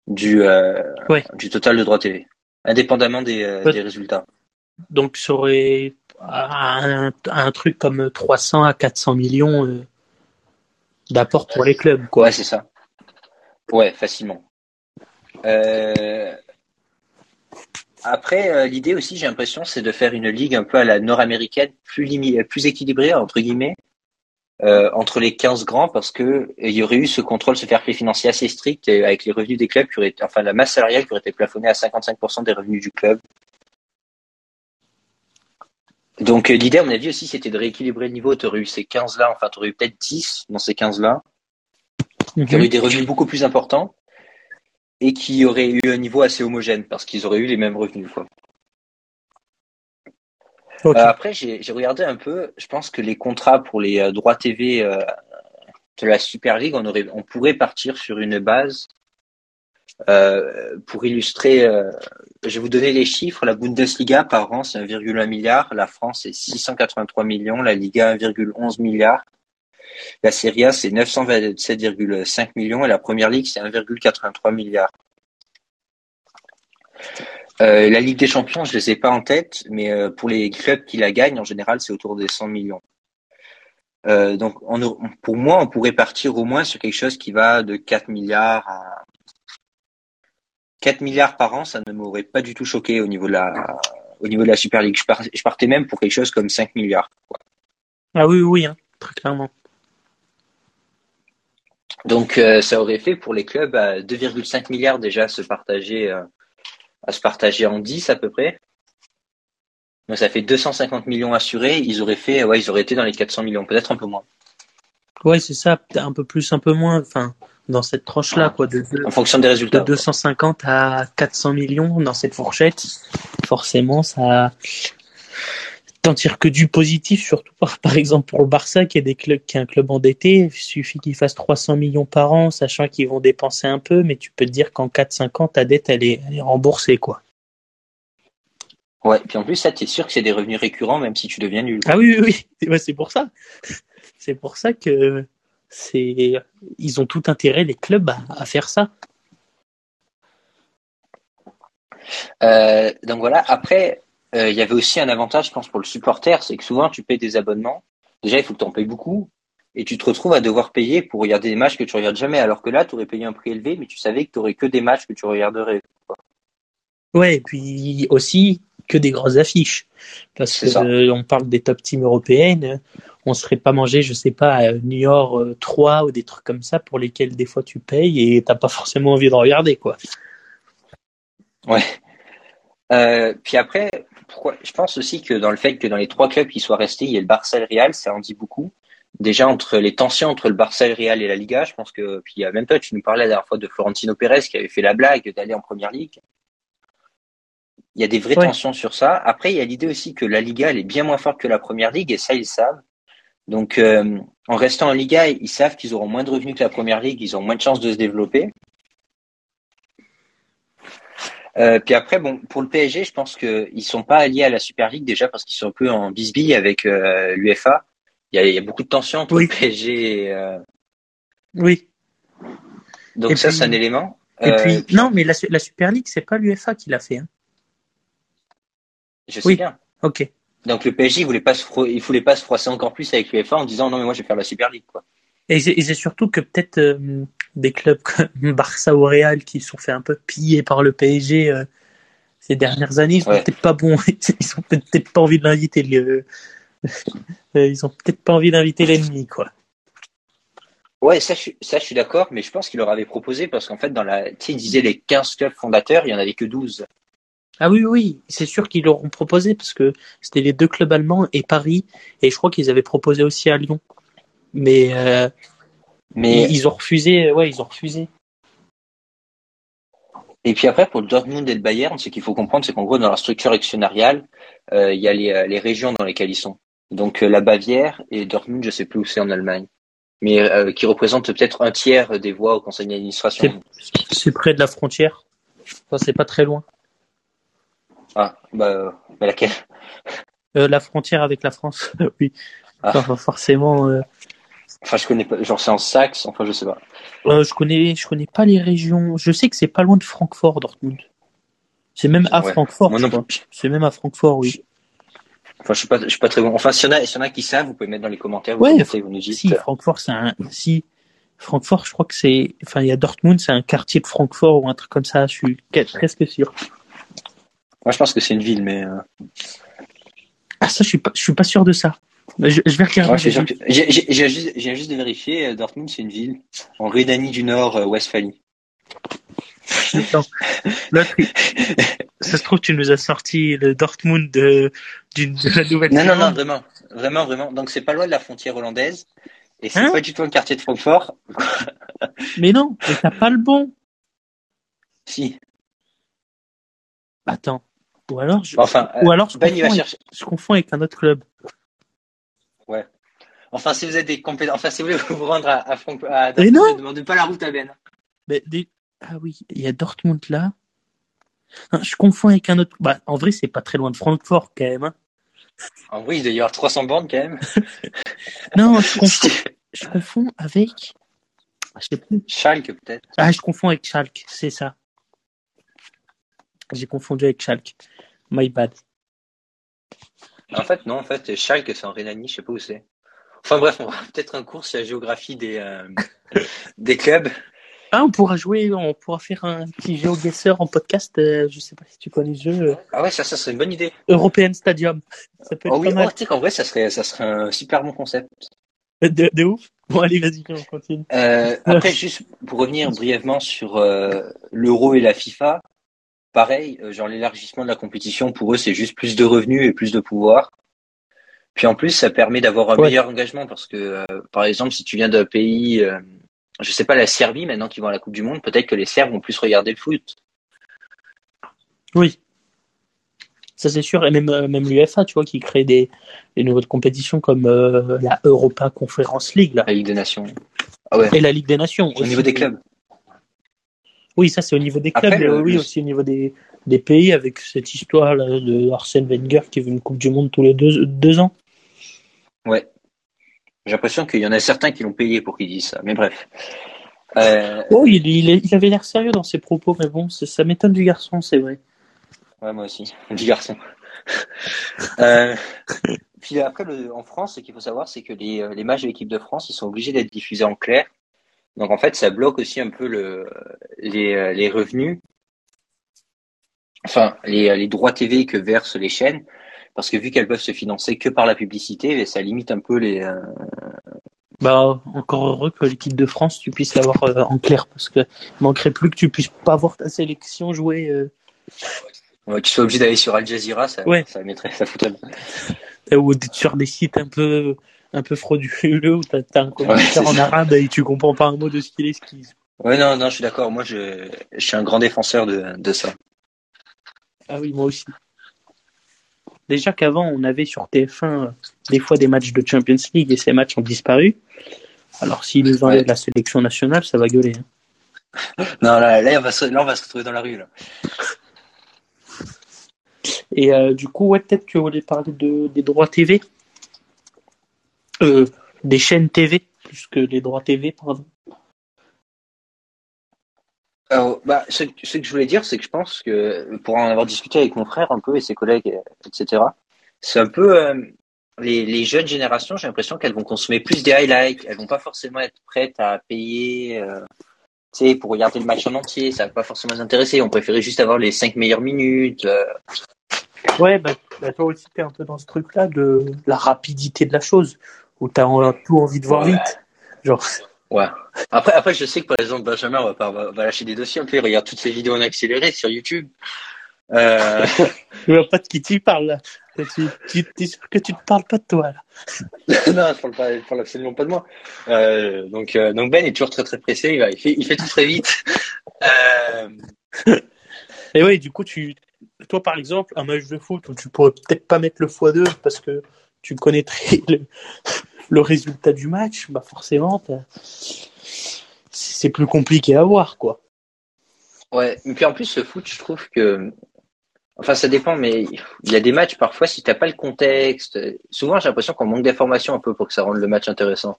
du ouais. du total de droits télé indépendamment des, euh, des résultats. Donc, ça aurait un, un, truc comme 300 à 400 millions euh, d'apport pour les clubs. Quoi. Ouais, c'est ça. Ouais, facilement. Euh... Après, euh, l'idée aussi, j'ai l'impression, c'est de faire une ligue un peu à la nord-américaine, plus, plus équilibrée, entre guillemets, entre les 15 grands parce que il y aurait eu ce contrôle, ce fair play financier assez strict avec les revenus des clubs qui auraient, enfin la masse salariale qui aurait été plafonnée à 55% des revenus du club. Donc euh, l'idée, à mon avis aussi, c'était de rééquilibrer le niveau. Tu aurais eu ces 15-là, enfin tu aurais eu peut-être 10 dans ces 15-là, qui auraient eu des revenus beaucoup plus importants et qui auraient eu un niveau assez homogène parce qu'ils auraient eu les mêmes revenus. Quoi. Euh, après, j'ai regardé un peu. Je pense que les contrats pour les euh, droits TV euh, de la Super League, on, aurait, on pourrait partir sur une base pour illustrer. je vais vous donner les chiffres. La Bundesliga par an, c'est 1,1 milliard. La France, c'est 683 millions. La Liga, 1,11 milliard. La Serie A, c'est 927,5 millions. Et la Première Ligue, c'est 1,83 milliard. Euh, la Ligue des Champions, je ne les ai pas en tête, mais euh, pour les clubs qui la gagnent, en général, c'est autour des 100 millions. Euh, donc, pour moi, on pourrait partir au moins sur quelque chose qui va de 4 milliards à 4 milliards par an. Ça ne m'aurait pas du tout choqué au niveau de la, au niveau de la Super League. Je, partais même pour quelque chose comme 5 milliards. Ah oui, oui, hein, très clairement. Donc, ça aurait fait pour les clubs 2,5 milliards déjà se partager à se partager en 10 à peu près. Donc ça fait 250 millions assurés. Ils auraient fait, ouais, ils auraient été dans les 400 millions, peut-être un peu moins. Ouais, c'est ça, un peu plus, un peu moins. Enfin, dans cette tranche-là, quoi, de, en fonction des résultats. De 250 à 400 millions dans cette fourchette. Forcément, ça, t'en tires que du positif, surtout par, par exemple pour le Barça qui est des clubs, qui est un club endetté. Il suffit qu'ils fassent 300 millions par an, sachant qu'ils vont dépenser un peu, mais tu peux te dire qu'en 4-5 ans, ta dette, elle est, elle est remboursée, quoi. Ouais, puis en plus, ça, t'es sûr que c'est des revenus récurrents, même si tu deviens nul. Ah oui, oui, oui. c'est pour ça. C'est pour ça que c'est, ils ont tout intérêt, les clubs, à, à faire ça. Euh, donc voilà, après, euh, il y avait aussi un avantage, je pense, pour le supporter, c'est que souvent tu payes des abonnements. Déjà, il faut que tu en payes beaucoup. Et tu te retrouves à devoir payer pour regarder des matchs que tu regardes jamais. Alors que là, tu aurais payé un prix élevé, mais tu savais que tu aurais que des matchs que tu regarderais. Ouais, et puis aussi que des grosses affiches. Parce que euh, on parle des top teams européennes. On serait pas mangé, je sais pas, à New York 3 euh, ou des trucs comme ça pour lesquels des fois tu payes et t'as pas forcément envie de regarder, quoi. Ouais. Euh, puis après, je pense aussi que dans le fait que dans les trois clubs qui soient restés, il y ait le Barça et le Real, ça en dit beaucoup. Déjà entre les tensions entre le Barça et le Real et la Liga, je pense que puis même toi, tu nous parlais la dernière fois de Florentino Pérez qui avait fait la blague d'aller en première ligue. Il y a des vraies tensions sur ça. Après, il y a l'idée aussi que la Liga elle est bien moins forte que la première ligue et ça ils savent. Donc euh, en restant en Liga, ils savent qu'ils auront moins de revenus que la première ligue, ils ont moins de chances de se développer. Euh, puis après, bon, pour le PSG, je pense qu'ils sont pas alliés à la Super League déjà parce qu'ils sont un peu en bisbille avec euh, l'UFA. Il y, a, beaucoup de tensions entre le PSG et. Euh, oui. Donc ça, c'est un élément. Et puis, non, mais la, la Super League, c'est pas l'UFA qui l'a fait. Hein. Je sais bien. Ok. Donc le PSG, il voulait pas se il voulait pas se froisser encore plus avec l'UFA en disant non mais moi je vais faire la Super League quoi. Et c'est surtout que peut-être des clubs comme Barça ou Real qui sont fait un peu piller par le PSG, euh, ces dernières années, ils sont Ouais. peut-être pas bons. Ils ont peut-être pas envie de l'inviter. le- Euh, Ils ont peut-être pas envie d'inviter l'ennemi, quoi. Ouais, ça, je, suis- ça, je suis d'accord, mais je pense qu'il leur avait proposé parce qu'en fait, dans la, tu sais, il disait les 15 clubs fondateurs, il y en avait que 12. Ah oui, oui, c'est sûr qu'ils leur ont proposé parce que c'était les deux clubs allemands et Paris, et je crois qu'ils avaient proposé aussi à Lyon. Mais, euh, Mais, ils, ils ont refusé, ouais, ils ont refusé. et puis après, pour le Dortmund et le Bayern, ce qu'il faut comprendre, c'est qu'en gros, dans leur structure actionnariale, euh, il y a les, euh, les régions dans lesquelles ils sont. Donc, euh, la Bavière et Dortmund, je sais plus où c'est en Allemagne. Mais, euh, qui représentent peut-être un tiers des voix au conseil d'administration. C'est près de la frontière. Enfin, c'est pas très loin. Ah, bah, euh, bah laquelle? Euh, la frontière avec la France, oui. Ah. Enfin, forcément. euh, Enfin, je connais pas, genre, c'est en Saxe, enfin, je sais pas. euh, je connais, je connais pas les régions. Je sais que c'est pas loin de Francfort, Dortmund. C'est même à Ouais. Francfort. Moi je non crois. plus. C'est même à Francfort, oui. Enfin, je suis pas, je suis pas très bon. Enfin, s'il y en a, s'il y en a qui savent, vous pouvez mettre dans les commentaires. Vous Ouais, vous nous dites. Si, Francfort, c'est un. Si, Francfort, je crois que c'est. Enfin, il y a Dortmund, c'est un quartier de Francfort ou un truc comme ça, je suis presque sûr. Moi, je pense que c'est une ville, mais, euh, Ah, ça, je suis pas, je suis pas sûr de ça. Je, je vais regarder. j'ai, juste, juste de vérifier, euh, Dortmund, c'est une ville en Rhénanie du Nord, euh, Westphalie. Attends. Là, ça se trouve, tu nous as sorti le Dortmund de, de la nouvelle Non, non, non, vraiment. Vraiment, vraiment. Donc, c'est pas loin de la frontière hollandaise. Et c'est Hein pas du tout un quartier de Francfort. Mais non, mais t'as pas le bon. Si. Attends. Ou alors, je, Enfin, euh, ou alors je, Ben, il va confonds avec, chercher. je confonds avec un autre club. Enfin, si vous êtes des compétents, enfin, si vous voulez vous rendre à, à Dortmund, non ne demandez pas la route à Ben. Mais des- Ah oui, il y a Dortmund là. Non, je confonds avec un autre. Bah, en vrai, c'est pas très loin de Francfort quand même. hein. En vrai, il doit y avoir 300 bornes quand même. Non, je confonds, je confonds avec. Je sais plus. Schalke, peut-être. Ah, je confonds avec Schalke, c'est ça. J'ai confondu avec Schalke. My bad. En fait, non, en fait, Schalke, c'est en Rhénanie, je sais pas où c'est. Enfin bref, on va peut-être un cours sur la géographie des, euh, des clubs. Ah, on pourra jouer, on pourra faire un petit GeoGuessr en podcast. euh, je sais pas si tu connais ce jeu. Ah ouais, ça, ça serait une bonne idée. European Stadium. Ça peut être Oh oui, mal. oh, tu sais qu'en vrai, ça serait, ça serait un super bon concept. De, de ouf. Bon, allez, vas-y, on continue. Euh, après, juste pour revenir brièvement sur euh, l'euro et la FIFA, pareil, euh, genre l'élargissement de la compétition, pour eux, c'est juste plus de revenus et plus de pouvoir. Puis en plus, ça permet d'avoir un Ouais. meilleur engagement parce que, euh, par exemple, si tu viens d'un pays, euh, je sais pas, la Serbie, maintenant qu'ils vont à la Coupe du Monde, peut-être que les Serbes vont plus regarder le foot. Oui. Ça, c'est sûr. Et même, euh, même l'UFA, tu vois, qui crée des, des nouvelles compétitions comme euh, la Europa Conference League, là. La Ligue des Nations. Ah ouais. Et la Ligue des Nations. Au aussi. niveau des clubs. Oui, ça, c'est au niveau des Après, clubs, mais le- oui, aussi au niveau des, des pays, avec cette histoire là, de Arsène Wenger qui veut une Coupe du Monde tous les deux, deux ans. Ouais. J'ai l'impression qu'il y en a certains qui l'ont payé pour qu'ils disent ça. Mais bref. Euh, Oh, il, il, il avait l'air sérieux dans ses propos, mais bon, ça m'étonne du garçon, c'est vrai. Ouais, moi aussi. Petit garçon. euh, puis après, le, en France, ce qu'il faut savoir, c'est que les, euh, les matchs de l'équipe de France, ils sont obligés d'être diffusés en clair. Donc en fait, ça bloque aussi un peu le, les, euh, les revenus, enfin les, euh, les droits TV que versent les chaînes, parce que vu qu'elles peuvent se financer que par la publicité, ça limite un peu les. euh, Bah, encore heureux que l'équipe de France, tu puisses l'avoir euh, en clair, parce que il manquerait plus que tu puisses pas voir ta sélection jouer. euh, ouais, tu sois obligé d'aller sur Al Jazeera, ça, Ouais. ça mettrait, ça foutrait. ou sur des sites un peu un peu frauduleux où t'as t'as un commentaire en ça. arabe et tu comprends pas un mot de ce qu'il est. Ce qu'il... Ouais, non, non, je suis d'accord. Moi, je, je suis un grand défenseur de, de ça. Ah oui, moi aussi. Déjà qu'avant, on avait sur TF1 euh, des fois des matchs de Champions League et ces matchs ont disparu. Alors s'ils nous enlèvent Ouais. la sélection nationale, ça va gueuler. hein. Non, là, là, on va se, là, on va se retrouver dans la rue. Là. Et euh, du coup, ouais, peut-être que vous voulez parler de, des droits TV. Euh, des chaînes TV, plus que les droits TV, pardon. Alors, bah, ce, ce que je voulais dire, c'est que je pense que pour en avoir discuté avec mon frère un peu et ses collègues, etc., c'est un peu euh, les, les jeunes générations. J'ai l'impression qu'elles vont consommer plus des highlights. Elles vont pas forcément être prêtes à payer. euh, tu pour regarder le match en entier, ça va pas forcément nous intéresser. On préférait juste avoir les cinq meilleures minutes. euh. Ouais, bah, bah, toi aussi, t'es un peu dans ce truc-là de la rapidité de la chose, où t'as en- tout envie de voir Ouais. vite. Genre, Ouais. Après, après, je sais que par exemple, Benjamin va, pas, va, va lâcher des dossiers un peu. Il regarde toutes ses vidéos en accéléré sur YouTube. Euh, je vois pas de qui tu parles, là. Tu, tu, t'es sûr que tu te parles pas de toi, là. non, je parle pas, je parle absolument pas de moi. Euh, donc, euh, donc Ben est toujours très très pressé. Il, va- il fait, il fait tout très vite. Euh, Et ouais, du coup, tu, toi, par exemple, un match de foot où tu pourrais peut-être pas mettre le x2 parce que tu connaîtrais le, le résultat du match, bah, forcément, c'est plus compliqué à voir, quoi. ouais. Et puis en plus, le foot, je trouve que, enfin, ça dépend, mais il y a des matchs parfois si t'as pas le contexte. Souvent, j'ai l'impression qu'on manque d'informations un peu pour que ça rende le match intéressant.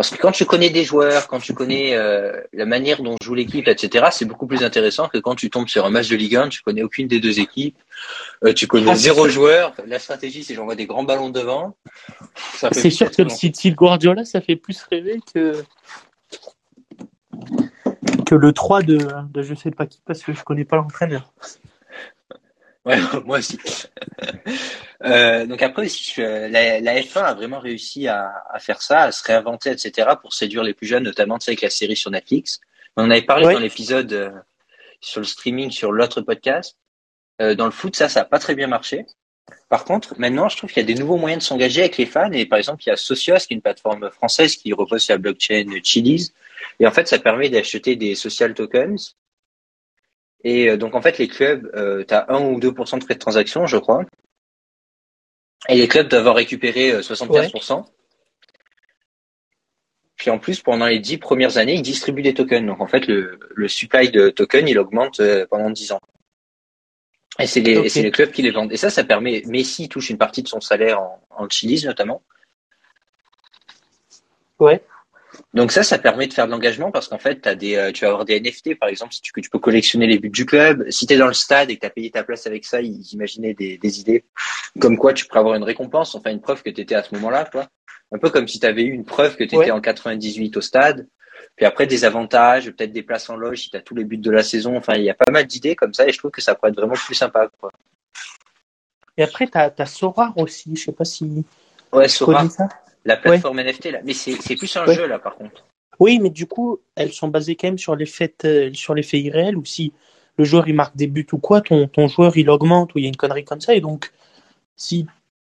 Parce que quand tu connais des joueurs, quand tu connais euh, la manière dont joue l'équipe, etc., c'est beaucoup plus intéressant que quand tu tombes sur un match de Ligue 1, tu connais aucune des deux équipes, euh, tu connais Ah, zéro joueur. La stratégie, c'est j'envoie des grands ballons devant. C'est sûr que le. City Guardiola, ça fait plus rêver que que le 3 de, de je sais pas qui parce que je connais pas l'entraîneur. Ouais, moi aussi. Euh, donc après aussi, la, la F1 a vraiment réussi à, à faire ça, à se réinventer, etc., pour séduire les plus jeunes, notamment tu sais, avec la série sur Netflix. On en avait parlé dans l'épisode euh, sur le streaming, sur l'autre podcast. Euh, dans le foot, ça, ça a pas très bien marché. Par contre, maintenant, je trouve qu'il y a des nouveaux moyens de s'engager avec les fans. Et par exemple, il y a Socios, qui est une plateforme française qui repose sur la blockchain Chiliz. Et en fait, ça permet d'acheter des social tokens. Et euh, donc, en fait, les clubs, euh, tu as 1 ou 2% de frais de transaction, je crois. Et les clubs doivent en récupérer euh, 75%. Puis en plus, pendant les 10 premières années, ils distribuent des tokens. Donc, en fait, le, le supply de tokens, il augmente euh, pendant 10 ans. Et c'est les, les clubs qui les vendent. Et ça, ça permet, Messi touche une partie de son salaire en, en Chili's notamment. Ouais. Donc ça, ça permet de faire de l'engagement parce qu'en fait, t'as des, euh, tu vas avoir des NFT par exemple, si tu, que tu peux collectionner les buts du club. Si tu es dans le stade et que tu as payé ta place avec ça, ils imaginaient des, des idées comme quoi tu pourrais avoir une récompense, enfin une preuve que tu étais à ce moment-là, quoi. Un peu comme si tu avais eu une preuve que tu étais Ouais. en 98 au stade. Puis après, des avantages, peut-être des places en loge si tu as tous les buts de la saison. Enfin, il y a pas mal d'idées comme ça et je trouve que ça pourrait être vraiment plus sympa. Quoi. Et après, t'as as Sorar aussi. Je sais pas si Ouais, tu Sora, connais ça. La plateforme NFT là. Mais c'est plus un Ouais. jeu là par contre. Oui, mais du coup, elles sont basées quand même sur les faits, euh, sur les faits irréels. Ou si le joueur il marque des buts ou quoi, ton, ton joueur il augmente ou il y a une connerie comme ça. Et donc, si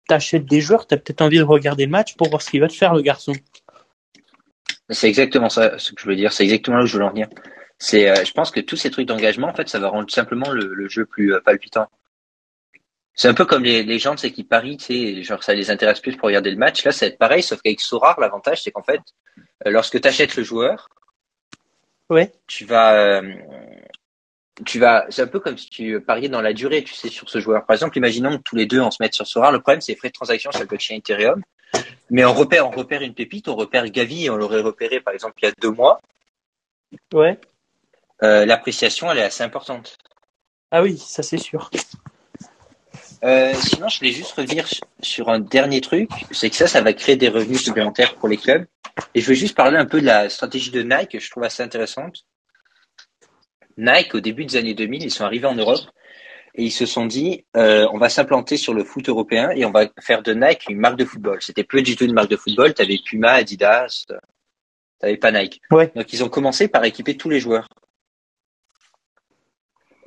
t'achètes des joueurs, t'as peut-être envie de regarder le match pour voir ce qu'il va te faire le garçon. C'est exactement ça, ce que je veux dire. C'est exactement là où je veux en venir. C'est, euh, je pense que tous ces trucs d'engagement, en fait, ça va rendre simplement le, le jeu plus euh, palpitant. C'est un peu comme les, les gens, tu sais, qui parient, tu sais, genre ça les intéresse plus pour regarder le match. Là, ça va être pareil, sauf qu'avec Sorar, l'avantage, c'est qu'en fait, euh, lorsque tu achètes le joueur, Ouais. tu vas, euh, tu vas, c'est un peu comme si tu pariais dans la durée, tu sais, sur ce joueur. Par exemple, imaginons que tous les deux on se mette sur Sorar. Le problème, c'est les frais de transaction sur le blockchain Ethereum. Mais on repère, on repère une pépite, on repère Gavi, on l'aurait repéré, par exemple, il y a deux mois. Ouais. Euh, l'appréciation, elle est assez importante. Ah oui, ça c'est sûr. Euh, sinon, je voulais juste revenir sur- un dernier truc, c'est que ça, ça va créer des revenus supplémentaires pour les clubs. Et je veux juste parler un peu de la stratégie de Nike, que je trouve assez intéressante. Nike, au début des années 2000, ils sont arrivés en Europe et ils se sont dit, euh, on va s'implanter sur le foot européen et on va faire de Nike une marque de football. C'était plus du tout une marque de football, t'avais Puma, Adidas, euh, t'avais pas Nike. Ouais. Donc ils ont commencé par équiper tous les joueurs.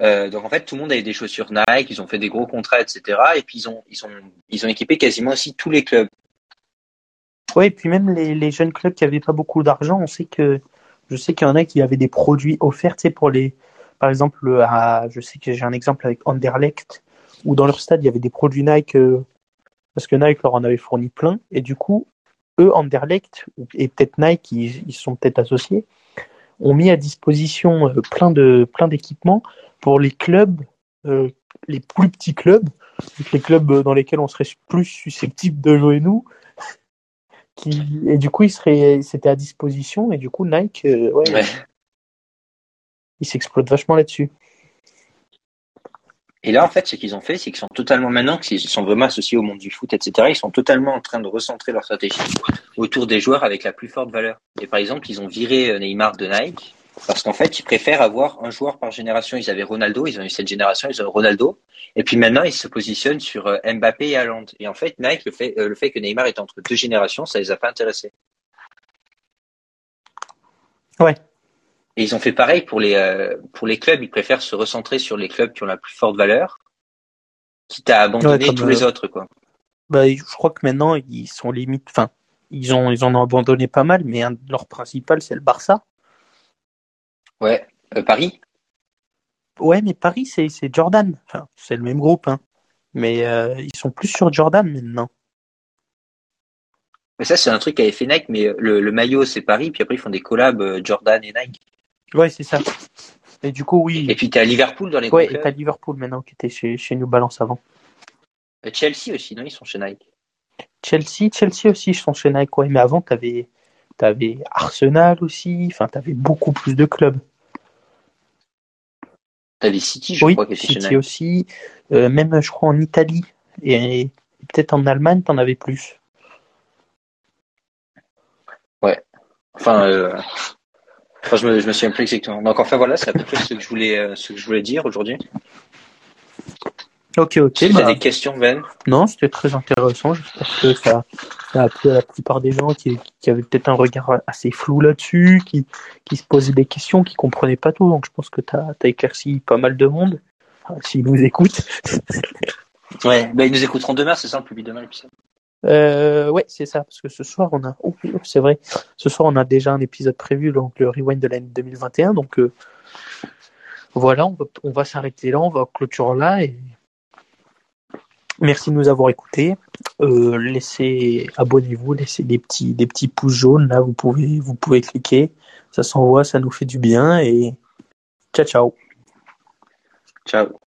Euh, donc en fait, tout le monde avait des chaussures Nike, ils ont fait des gros contrats, etc. Et puis ils ont, ils ont, ils ont équipé quasiment aussi tous les clubs. Ouais, et puis même les, les jeunes clubs qui avaient pas beaucoup d'argent, on sait que je sais qu'il y en a qui avaient des produits offerts, pour les, par exemple, à, je sais que j'ai un exemple avec Anderlecht où dans leur stade il y avait des produits Nike euh, parce que Nike leur en avait fourni plein et du coup eux Anderlecht et peut-être Nike ils, ils sont peut-être associés ont mis à disposition euh, plein de plein d'équipements pour les clubs euh, les plus petits clubs donc les clubs dans lesquels on serait plus susceptible de jouer nous qui et du coup il serait c'était à disposition et du coup Nike euh, ouais, Ouais. il s'exploite vachement là-dessus Et là, en fait, ce qu'ils ont fait, c'est qu'ils sont totalement maintenant, qu'ils sont vraiment associés au monde du foot, etc. Ils sont totalement en train de recentrer leur stratégie autour des joueurs avec la plus forte valeur. Et par exemple, ils ont viré euh, Neymar de Nike Parce qu'en fait, ils préfèrent avoir un joueur par génération. Ils avaient Ronaldo, ils ont eu cette génération, ils ont Ronaldo. Et puis maintenant, ils se positionnent sur euh, Mbappé et Haaland. Et en fait, Nike, le fait, euh, le fait que Neymar est entre deux générations, ça les a pas intéressés. Ouais. Et ils ont fait pareil pour les, euh, pour les clubs. Ils préfèrent se recentrer sur les clubs qui ont la plus forte valeur, quitte à abandonner Ouais, tous les euh, autres, quoi. Bah, je crois que maintenant, ils sont limite, enfin, ils ont, ils en ont abandonné pas mal, mais un de leurs principal, c'est le Barça. Ouais. Euh, Paris? Ouais, mais Paris, c'est, c'est Jordan. Enfin, c'est le même groupe, hein. Mais euh, ils sont plus sur Jordan maintenant. Mais ça, c'est un truc qu'avait fait Nike, mais le, le maillot, c'est Paris, puis après, ils font des collabs Jordan et Nike. Ouais, c'est ça. Et du coup, oui. Et puis, t'as Liverpool dans les ouais, et t'as. Liverpool maintenant qui était chez, chez New Balance avant. Euh, Chelsea aussi, non? Ils sont chez Nike. Chelsea, Chelsea aussi, je sont chez Nike, ouais. Mais avant, t'avais, t'avais Arsenal aussi. Enfin, t'avais beaucoup plus de clubs. T'avais City, je oui, crois, qui était chez City Nike. aussi. Euh, même, je crois, en Italie. Et, et peut-être en Allemagne, t'en avais plus. Enfin, euh, enfin je me, je me souviens plus exactement. Donc, enfin, voilà, c'est à peu près ce que je voulais, euh, ce que je voulais dire aujourd'hui. Ok, ok. Si tu bah, as des questions, Ben? Non, c'était très intéressant. J'espère que ça, ça a plu à la plupart des gens qui, qui avaient peut-être un regard assez flou là-dessus, qui, qui se posaient des questions, qui comprenaient pas tout. Donc je pense que tu as, éclairci pas mal de monde. Enfin, S'ils nous écoutent. Ouais, ben, ils nous écouteront demain, c'est ça, on publie demain l'épisode. Euh, ouais, c'est ça, parce que ce soir on a, oh, c'est vrai, ce soir on a déjà un épisode prévu, donc le rewind de l'année 2021. Donc euh, voilà, on va, on va s'arrêter là, on va clôturer là et merci de nous avoir écoutés. Euh, laissez, abonnez-vous, laissez des petits, des petits pouces jaunes là, vous pouvez, vous pouvez cliquer, ça s'envoie, ça nous fait du bien et ciao ciao. Ciao.